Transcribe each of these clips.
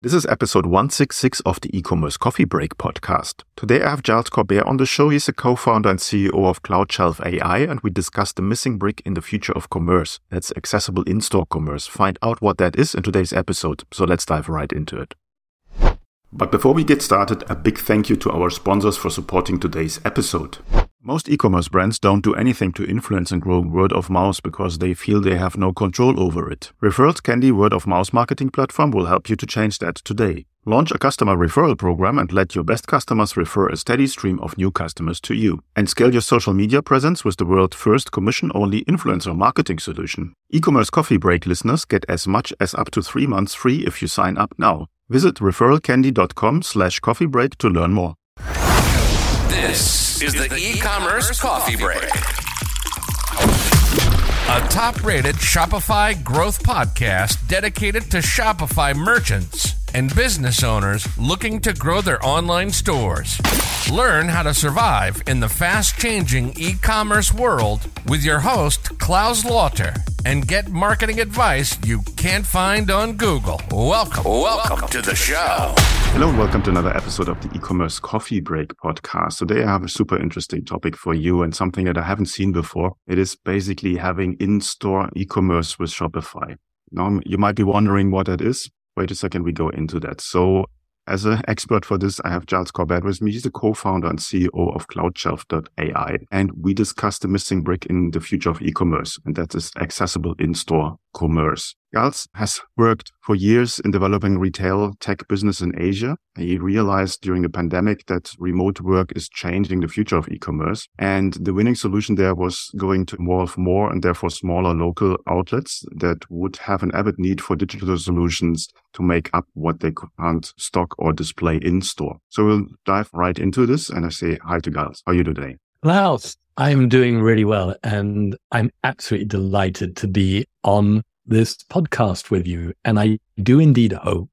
This is episode 166 of the e-commerce coffee break podcast. Today I have Giles Corbett on the show. He's a co-founder and CEO of CloudShelf AI, and we discuss the missing brick in the future of commerce. That's accessible in-store commerce. Find out what that is in today's episode. So let's dive right into it. But before we get started, a big thank you to our sponsors for supporting today's episode. Most e-commerce brands don't do anything to influence and grow word of mouth because they feel they have no control over it. Referrals Candy word of mouth marketing platform will help you to change that today. Launch a customer referral program and let your best customers refer a steady stream of new customers to you. And scale your social media presence with the world's first commission-only influencer marketing solution. E-commerce coffee break listeners get as much as up to three months free if you sign up now. Visit referralcandy.com slash coffee break to learn more. This is the e-commerce coffee break. A top-rated Shopify growth podcast dedicated to Shopify merchants and business owners looking to grow their online stores. Learn how to survive in the fast-changing e-commerce world with your host Klaus Lauter and get marketing advice you can't find on Google. Welcome, welcome to the show. Hello and welcome to another episode of the e-commerce coffee break podcast. Today I have a super interesting topic for you and something that I haven't seen before. It is basically having in-store e-commerce with Shopify. Now you might be wondering what that is. Wait a second, we go into that. So as an expert for this, I have Giles Corbett with me. He's the co-founder and CEO of CloudShelf.ai. And we discuss the missing brick in the future of e-commerce, and that is accessible in-store commerce. Giles has worked for years in developing retail tech business in Asia. He realized during the pandemic that remote work is changing the future of e-commerce. And the winning solution there was going to involve more and therefore smaller local outlets that would have an avid need for digital solutions to make up what they can't stock or display in store. So we'll dive right into this. And I say hi to Giles. How are you today? Klaus, I'm doing really well. And I'm absolutely delighted to be on this podcast with you. And I do indeed hope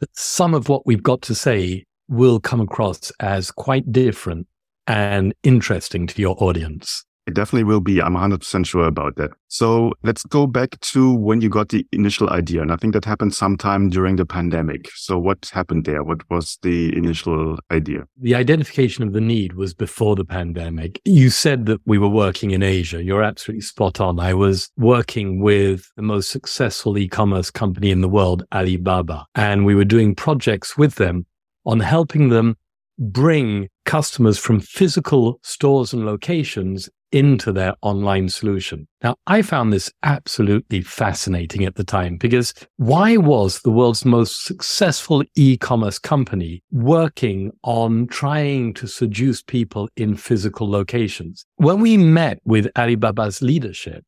that some of what we've got to say will come across as quite different and interesting to your audience. It definitely will be. I'm 100% sure about that. So let's go back to when you got the initial idea. And I think that happened sometime during the pandemic. So what happened there? What was the initial idea? The identification of the need was before the pandemic. You said that we were working in Asia. You're absolutely spot on. I was working with the most successful e-commerce company in the world, Alibaba, and we were doing projects with them on helping them bring customers from physical stores and locations into their online solution. Now, I found this absolutely fascinating at the time because why was the world's most successful e-commerce company working on trying to seduce people in physical locations? When we met with Alibaba's leadership,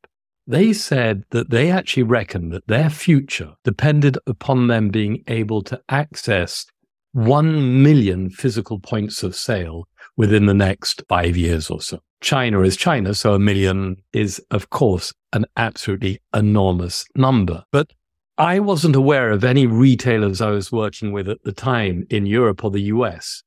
they said that they actually reckoned that their future depended upon them being able to access 1 million physical points of sale within the next five years or so. China is China, so a million is, of course, an absolutely enormous number. But I wasn't aware of any retailers I was working with at the time in Europe or the US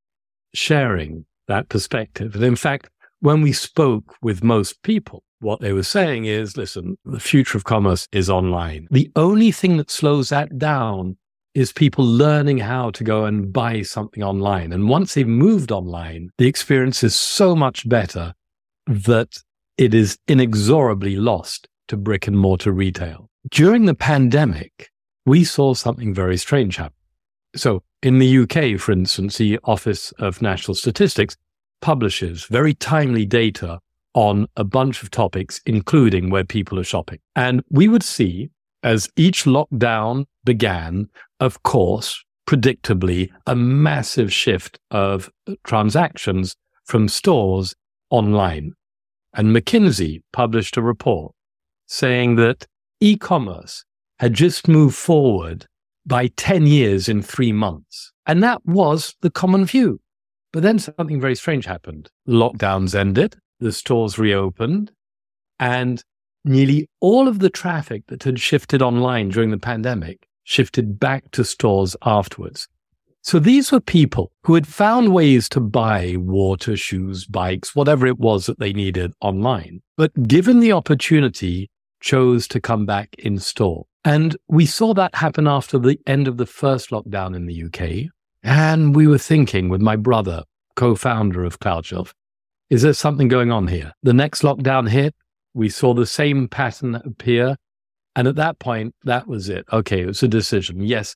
sharing that perspective. And in fact, when we spoke with most people, what they were saying is, listen, the future of commerce is online. The only thing that slows that down is people learning how to go and buy something online. And once they've moved online, the experience is so much better that it is inexorably lost to brick and mortar retail. During the pandemic, we saw something very strange happen. So in the UK, for instance, the Office of National Statistics publishes very timely data on a bunch of topics, including where people are shopping. And we would see as each lockdown began, of course, predictably, a massive shift of transactions from stores online. And McKinsey published a report saying that e-commerce had just moved forward by 10 years in three months. And that was the common view. But then something very strange happened. Lockdowns ended, the stores reopened, and nearly all of the traffic that had shifted online during the pandemic shifted back to stores afterwards. So these were people who had found ways to buy water, shoes, bikes, whatever it was that they needed online, but given the opportunity, chose to come back in store. And we saw that happen after the end of the first lockdown in the UK. And we were thinking with my brother, co founder of CloudShelf, is there something going on here? The next lockdown hit. We saw the same pattern appear. And at that point, that was it. Okay, it was a decision. Yes,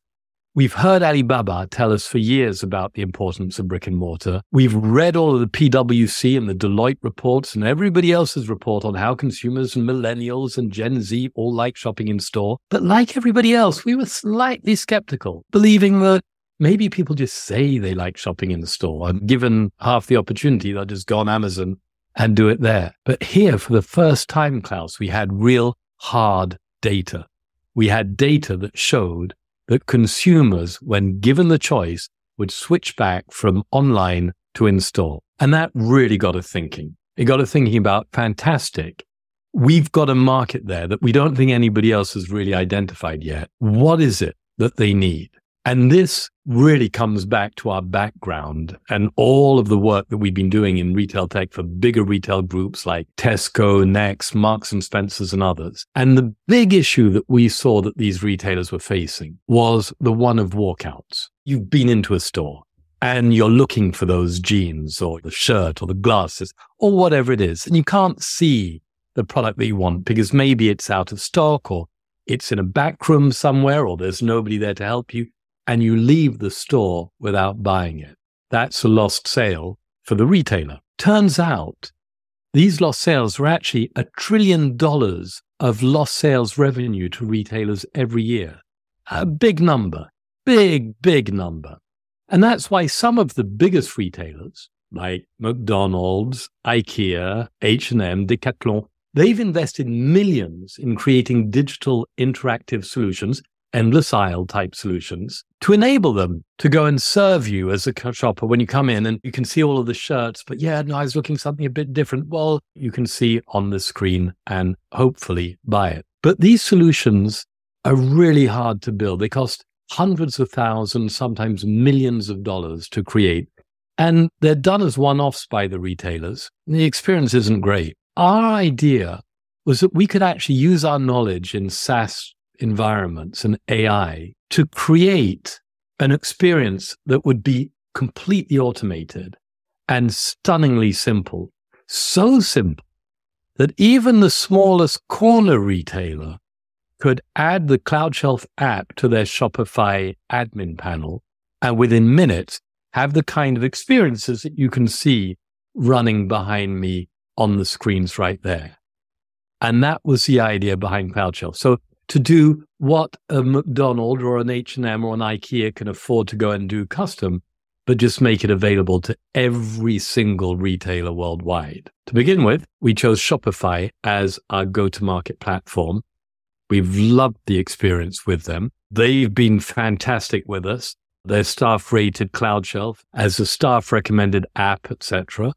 We've heard Alibaba tell us for years about the importance of brick and mortar. We've read all of the PwC and the Deloitte reports and everybody else's report on how consumers and millennials and Gen Z all like shopping in store. But like everybody else, we were slightly skeptical, believing that maybe people just say they like shopping in the store and given half the opportunity, they'll just go on Amazon and do it there. But here, for the first time, Klaus, we had real hard data. We had data that showed that consumers, when given the choice, would switch back from online to in store. And that really got us thinking. It got us thinking about fantastic. We've got a market there that we don't think anybody else has really identified yet. What is it that they need? And this really comes back to our background and all of the work that we've been doing in retail tech for bigger retail groups like Tesco, Next, Marks and Spencers and others. And the big issue that we saw that these retailers were facing was the one of walkouts. You've been into a store and you're looking for those jeans or the shirt or the glasses or whatever it is. And you can't see the product that you want because maybe it's out of stock or it's in a back room somewhere or there's nobody there to help you and you leave the store without buying it. That's a lost sale for the retailer. Turns out these lost sales were actually a trillion dollars of lost sales revenue to retailers every year. A big number, big, big number. And that's why some of the biggest retailers, like McDonald's, IKEA, H&M, Decathlon, they've invested millions in creating digital interactive solutions endless aisle type solutions to enable them to go and serve you as a shopper when you come in and you can see all of the shirts. But yeah, no, I was looking something a bit different. Well, you can see on the screen and hopefully buy it. But these solutions are really hard to build. They cost hundreds of thousands, sometimes millions of dollars to create. And they're done as one offs by the retailers. The experience isn't great. Our idea was that we could actually use our knowledge in SaaS environments and AI to create an experience that would be completely automated and stunningly simple. So simple that even the smallest corner retailer could add the CloudShelf app to their Shopify admin panel and within minutes have the kind of experiences that you can see running behind me on the screens right there. And that was the idea behind CloudShelf. So to do what a McDonald or an H&M or an IKEA can afford to go and do custom, but just make it available to every single retailer worldwide. To begin with, we chose Shopify as our go-to-market platform. We've loved the experience with them. They've been fantastic with us. Their staff rated CloudShelf as a staff recommended app, etc.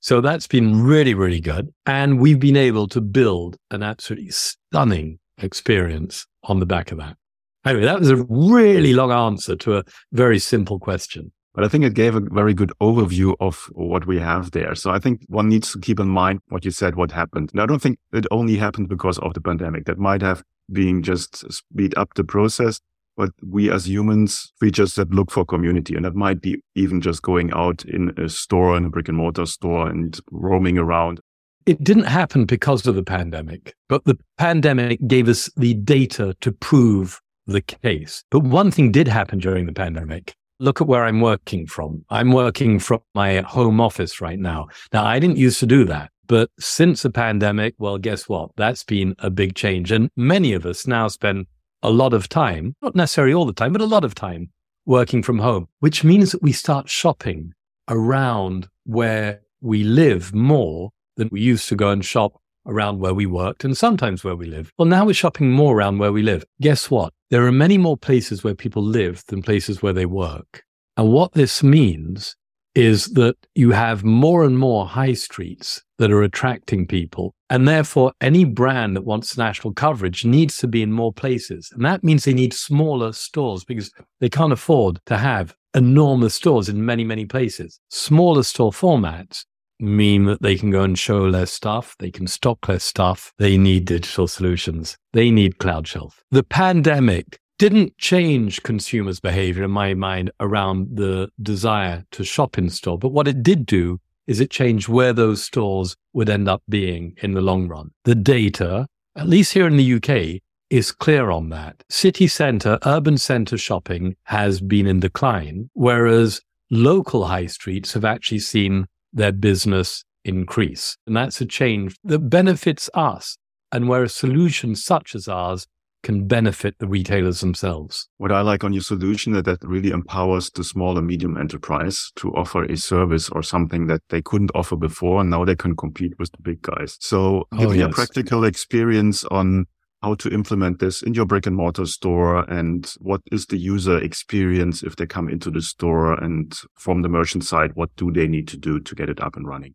So that's been really, really good. And we've been able to build an absolutely stunning experience on the back of that. Anyway, that was a really long answer to a very simple question. But I think it gave a very good overview of what we have there. So I think one needs to keep in mind what you said, what happened. And I don't think it only happened because of the pandemic. That might have been just speed up the process. But we as humans, creatures that look for community, and that might be even just going out in a store, in a brick and mortar store and roaming around it didn't happen because of the pandemic, but the pandemic gave us the data to prove the case. But one thing did happen during the pandemic. Look at where I'm working from. I'm working from my home office right now. Now, I didn't used to do that, but since the pandemic, well, guess what? That's been a big change. And many of us now spend a lot of time, not necessarily all the time, but a lot of time working from home, which means that we start shopping around where we live more than we used to go and shop around where we worked and sometimes where we live. Well, now we're shopping more around where we live. Guess what? There are many more places where people live than places where they work. And what this means is that you have more and more high streets that are attracting people. And therefore, any brand that wants national coverage needs to be in more places. And that means they need smaller stores because they can't afford to have enormous stores in many, many places. Smaller store formats mean that they can go and show less stuff. They can stock less stuff. They need digital solutions. They need Cloud Shelf. The pandemic didn't change consumers' behavior in my mind around the desire to shop in store. But what it did do is it changed where those stores would end up being in the long run. The data, at least here in the UK, is clear on that. City centre, urban centre shopping has been in decline, whereas local high streets have actually seen their business increase. And that's a change that benefits us and where a solution such as ours can benefit the retailers themselves. What I like on your solution is that really empowers the small and medium enterprise to offer a service or something that they couldn't offer before. And now they can compete with the big guys. So give oh, me yes. a practical experience on how to implement this in your brick and mortar store and what is the user experience if they come into the store and from the merchant side, what do they need to do to get it up and running?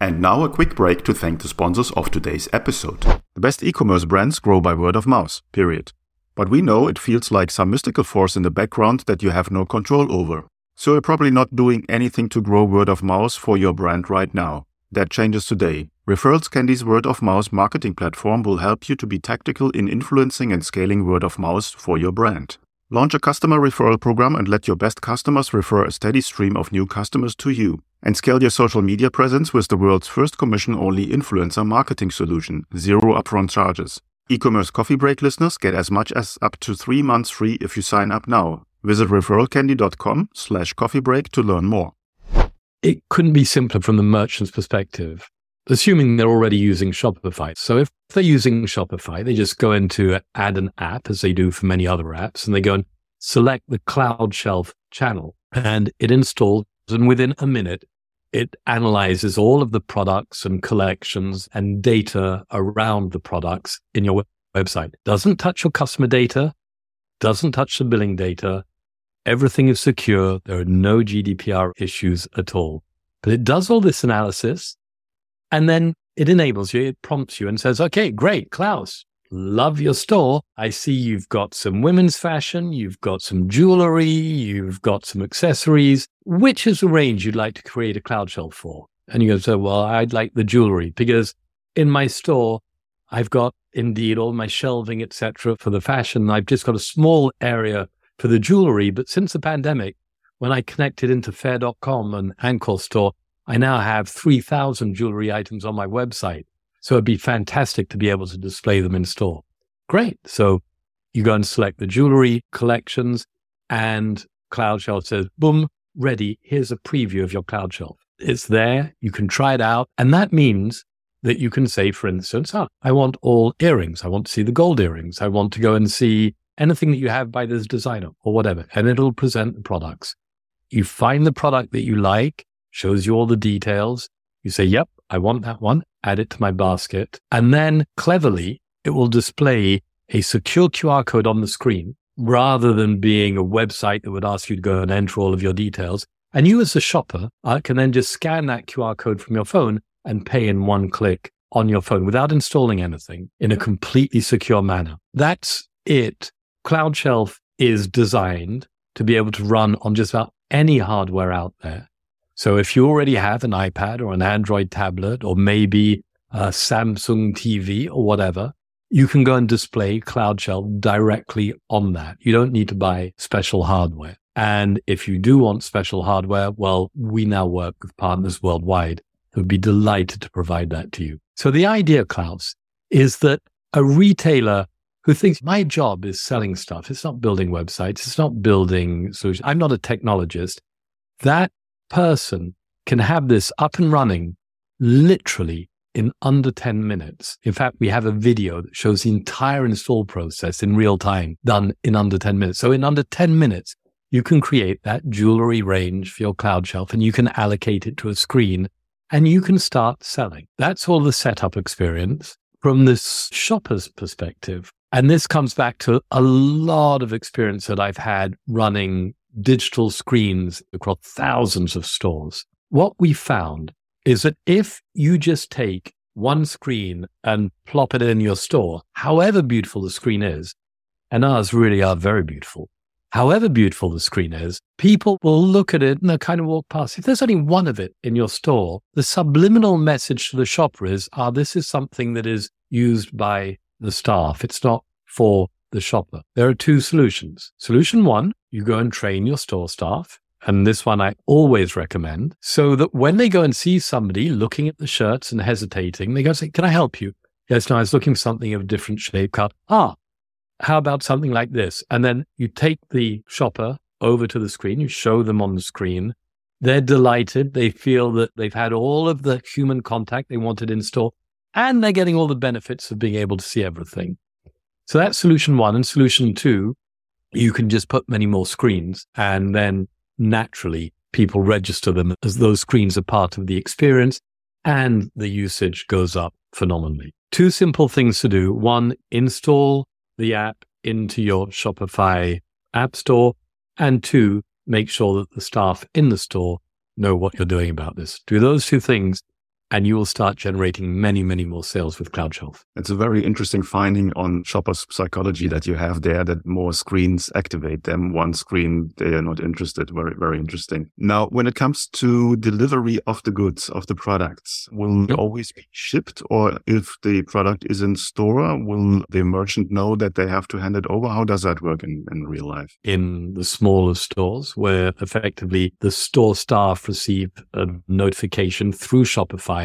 And now a quick break to thank the sponsors of today's episode. The best e-commerce brands grow by word of mouth, period. But we know it feels like some mystical force in the background that you have no control over. So you're probably not doing anything to grow word of mouth for your brand right now. That changes today. Referrals Candy's word of mouth marketing platform will help you to be tactical in influencing and scaling word of mouth for your brand. Launch a customer referral program and let your best customers refer a steady stream of new customers to you. And scale your social media presence with the world's first commission only influencer marketing solution, zero upfront charges. E commerce coffee break listeners get as much as up to three months free if you sign up now. Visit referralcandy.com slash coffee break to learn more. It couldn't be simpler from the merchant's perspective assuming they're already using Shopify. So if they're using Shopify, they just go into add an app as they do for many other apps and they go and select the cloud shelf channel and it installs and within a minute it analyzes all of the products and collections and data around the products in your website. Doesn't touch your customer data, doesn't touch the billing data. Everything is secure. There are no GDPR issues at all. But it does all this analysis and then it enables you, it prompts you and says, okay, great, Klaus, love your store. I see you've got some women's fashion, you've got some jewelry, you've got some accessories. Which is the range you'd like to create a cloud shelf for? And you go, so, well, I'd like the jewelry because in my store, I've got indeed all my shelving, etc., for the fashion. I've just got a small area for the jewelry. But since the pandemic, when I connected into faire.com and Ankorstore, I now have 3,000 jewelry items on my website. So it'd be fantastic to be able to display them in store. Great. So you go and select the jewelry collections and Cloud Shelf says, boom, ready. Here's a preview of your Cloud Shelf. It's there. You can try it out. And that means that you can say, for instance, oh, I want all earrings. I want to see the gold earrings. I want to go and see anything that you have by this designer or whatever. And it'll present the products. You find the product that you like shows you all the details. You say, yep, I want that one, add it to my basket. And then cleverly, it will display a secure QR code on the screen rather than being a website that would ask you to go and enter all of your details. And you as a shopper uh, can then just scan that QR code from your phone and pay in one click on your phone without installing anything in a completely secure manner. That's it. Cloud Shelf is designed to be able to run on just about any hardware out there. So if you already have an iPad or an Android tablet or maybe a Samsung TV or whatever, you can go and display Cloud Shelf directly on that. You don't need to buy special hardware. And if you do want special hardware, well, we now work with partners worldwide who would be delighted to provide that to you. So the idea, Klaus, is that a retailer who thinks my job is selling stuff. It's not building websites. It's not building solutions. I'm not a technologist. That person can have this up and running literally in under 10 minutes. In fact, we have a video that shows the entire install process in real time done in under 10 minutes. So in under 10 minutes, you can create that jewelry range for your cloud shelf and you can allocate it to a screen and you can start selling. That's all the setup experience from this shopper's perspective. And this comes back to a lot of experience that I've had running digital screens across thousands of stores. What we found is that if you just take one screen and plop it in your store, however beautiful the screen is, and ours really are very beautiful, however beautiful the screen is, people will look at it and they'll kind of walk past. If there's only one of it in your store, the subliminal message to the shopper is, ah, this is something that is used by the staff. It's not for the shopper. There are two solutions. Solution one, you go and train your store staff. And this one I always recommend so that when they go and see somebody looking at the shirts and hesitating, they go say, can I help you? Yes, no, I was looking for something of a different shape cut. Ah, how about something like this? And then you take the shopper over to the screen, you show them on the screen. They're delighted. They feel that they've had all of the human contact they wanted in store and they're getting all the benefits of being able to see everything. So that's solution one. And solution two, you can just put many more screens and then naturally people register them as those screens are part of the experience and the usage goes up phenomenally. Two simple things to do. One, install the app into your Shopify app store. And two, make sure that the staff in the store know what you're doing about this. Do those two things and you will start generating many, many more sales with Cloud Shelf. It's a very interesting finding on shoppers' psychology that you have there that more screens activate them. One screen, they are not interested. Very, very interesting. Now, when it comes to delivery of the goods, of the products, will yep. always be shipped? Or if the product is in store, will the merchant know that they have to hand it over? How does that work in, in real life? In the smaller stores where effectively the store staff receive a notification through Shopify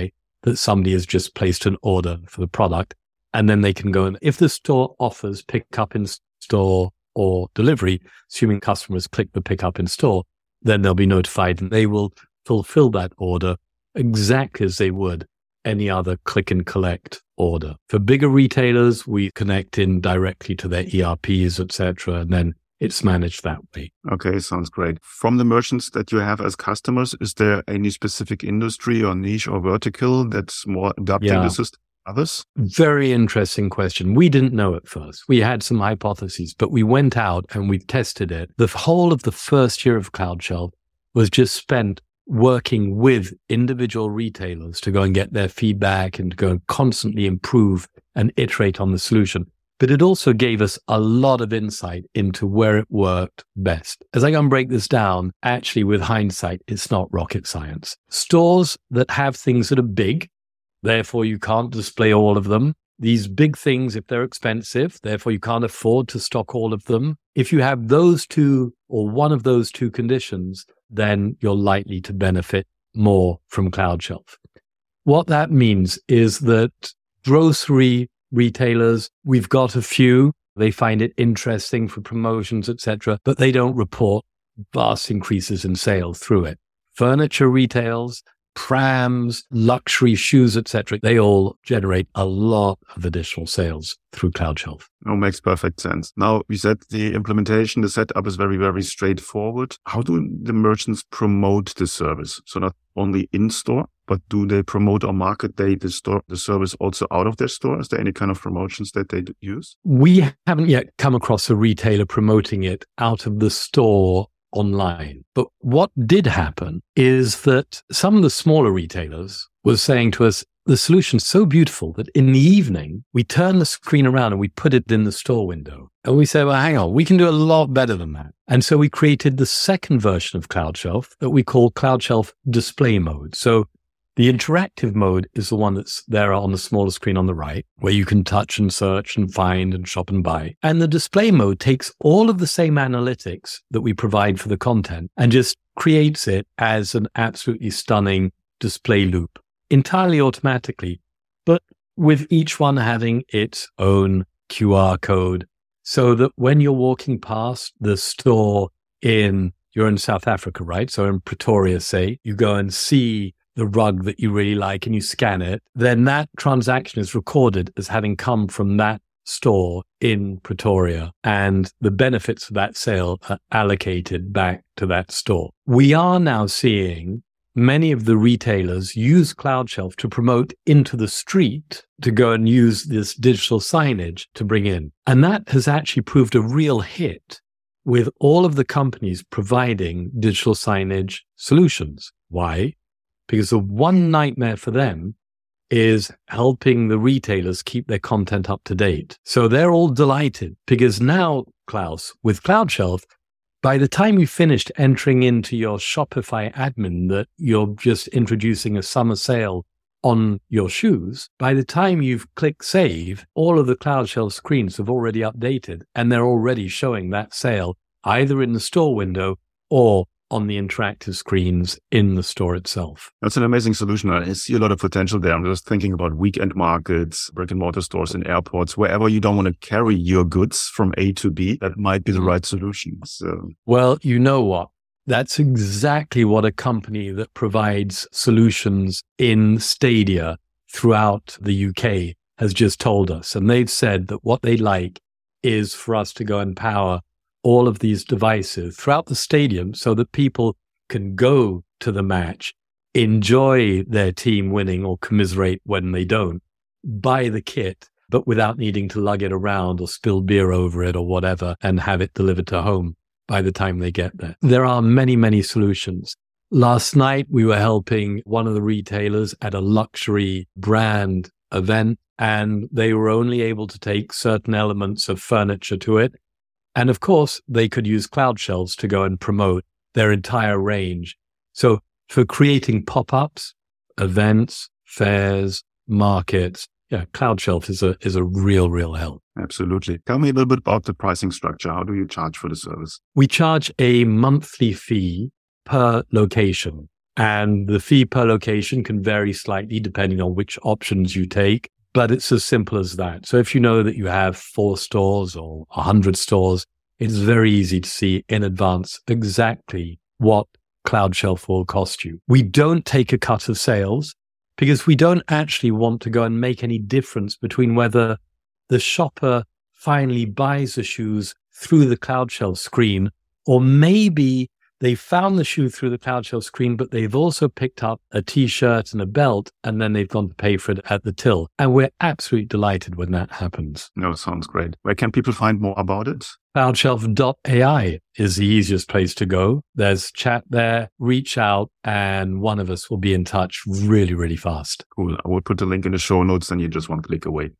that somebody has just placed an order for the product. And then they can go and if the store offers pick up in store or delivery, assuming customers click the pick up in store, then they'll be notified and they will fulfill that order exactly as they would any other click and collect order. For bigger retailers, we connect in directly to their ERPs, etc. And then it's managed that way. Okay, sounds great. From the merchants that you have as customers, is there any specific industry or niche or vertical that's more adapting yeah. the system? Others? Very interesting question. We didn't know at first. We had some hypotheses, but we went out and we tested it. The whole of the first year of Cloud Shelf was just spent working with individual retailers to go and get their feedback and to go and constantly improve and iterate on the solution but it also gave us a lot of insight into where it worked best. As I go and break this down, actually, with hindsight, it's not rocket science. Stores that have things that are big, therefore you can't display all of them. These big things, if they're expensive, therefore you can't afford to stock all of them. If you have those two or one of those two conditions, then you're likely to benefit more from Cloud Shelf. What that means is that grocery retailers. We've got a few. They find it interesting for promotions, etc., but they don't report vast increases in sales through it. Furniture retails, prams, luxury shoes, etc. They all generate a lot of additional sales through Cloud Shelf. Oh, makes perfect sense. Now, you said the implementation, the setup is very, very straightforward. How do the merchants promote the service? So not only in store, but do they promote or market they the store the service also out of their store? Is there any kind of promotions that they use? We haven't yet come across a retailer promoting it out of the store online. But what did happen is that some of the smaller retailers were saying to us, the solution's so beautiful that in the evening, we turn the screen around and we put it in the store window. And we say, well, hang on, we can do a lot better than that. And so we created the second version of Cloud Shelf that we call Cloud Shelf Display Mode. So the interactive mode is the one that's there on the smaller screen on the right, where you can touch and search and find and shop and buy. And the display mode takes all of the same analytics that we provide for the content and just creates it as an absolutely stunning display loop entirely automatically, but with each one having its own QR code so that when you're walking past the store in, you're in South Africa, right? So in Pretoria, say, you go and see the rug that you really like and you scan it, then that transaction is recorded as having come from that store in Pretoria and the benefits of that sale are allocated back to that store. We are now seeing many of the retailers use Cloud Shelf to promote into the street to go and use this digital signage to bring in. And that has actually proved a real hit with all of the companies providing digital signage solutions. Why? Because the one nightmare for them is helping the retailers keep their content up to date. So they're all delighted because now, Klaus, with Cloud Shelf, by the time you finished entering into your Shopify admin that you're just introducing a summer sale on your shoes, by the time you've clicked save, all of the Cloud Shelf screens have already updated and they're already showing that sale either in the store window or on the interactive screens in the store itself. That's an amazing solution. I see a lot of potential there. I'm just thinking about weekend markets, brick and mortar stores in airports, wherever you don't want to carry your goods from A to B. That might be the mm. right solution. So. Well, you know what? That's exactly what a company that provides solutions in Stadia throughout the UK has just told us. And they've said that what they like is for us to go and power all of these devices throughout the stadium so that people can go to the match, enjoy their team winning or commiserate when they don't, buy the kit, but without needing to lug it around or spill beer over it or whatever and have it delivered to home by the time they get there. There are many, many solutions. Last night, we were helping one of the retailers at a luxury brand event, and they were only able to take certain elements of furniture to it and of course, they could use cloud shelves to go and promote their entire range. So for creating pop-ups, events, fairs, markets, yeah, Cloud Shelf is a is a real, real help. Absolutely. Tell me a little bit about the pricing structure. How do you charge for the service? We charge a monthly fee per location. And the fee per location can vary slightly depending on which options you take but it's as simple as that. So if you know that you have four stores or a hundred stores, it's very easy to see in advance exactly what Cloud Shelf will cost you. We don't take a cut of sales because we don't actually want to go and make any difference between whether the shopper finally buys the shoes through the Cloud Shelf screen or maybe they found the shoe through the cloud shelf screen, but they've also picked up a t-shirt and a belt, and then they've gone to pay for it at the till. And we're absolutely delighted when that happens. No, sounds great. Where can people find more about it? Cloudshelf.ai is the easiest place to go. There's chat there, reach out, and one of us will be in touch really, really fast. Cool. I will put the link in the show notes and you're just one click away.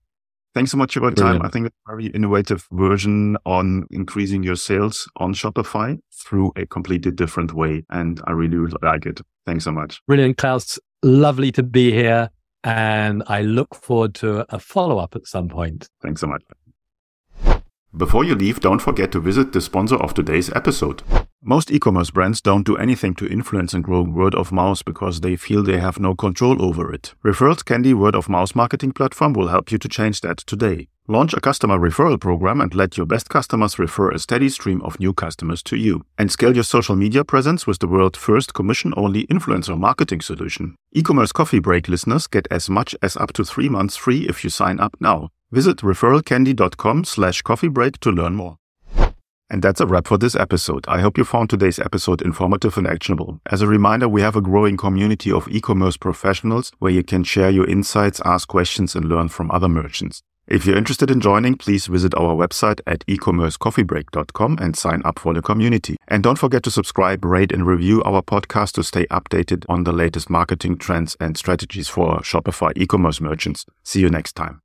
Thanks so much for your Brilliant. time. I think it's a very innovative version on increasing your sales on Shopify through a completely different way. And I really, really like it. Thanks so much. Brilliant, Klaus. Lovely to be here. And I look forward to a follow up at some point. Thanks so much. Before you leave, don't forget to visit the sponsor of today's episode. Most e-commerce brands don't do anything to influence and grow word of mouth because they feel they have no control over it. Referrals Candy word of mouth marketing platform will help you to change that today. Launch a customer referral program and let your best customers refer a steady stream of new customers to you. And scale your social media presence with the world's first commission-only influencer marketing solution. E-commerce coffee break listeners get as much as up to three months free if you sign up now. Visit referralcandy.com slash coffeebreak to learn more. And that's a wrap for this episode. I hope you found today's episode informative and actionable. As a reminder, we have a growing community of e-commerce professionals where you can share your insights, ask questions, and learn from other merchants. If you're interested in joining, please visit our website at ecommercecoffeebreak.com and sign up for the community. And don't forget to subscribe, rate, and review our podcast to stay updated on the latest marketing trends and strategies for Shopify e-commerce merchants. See you next time.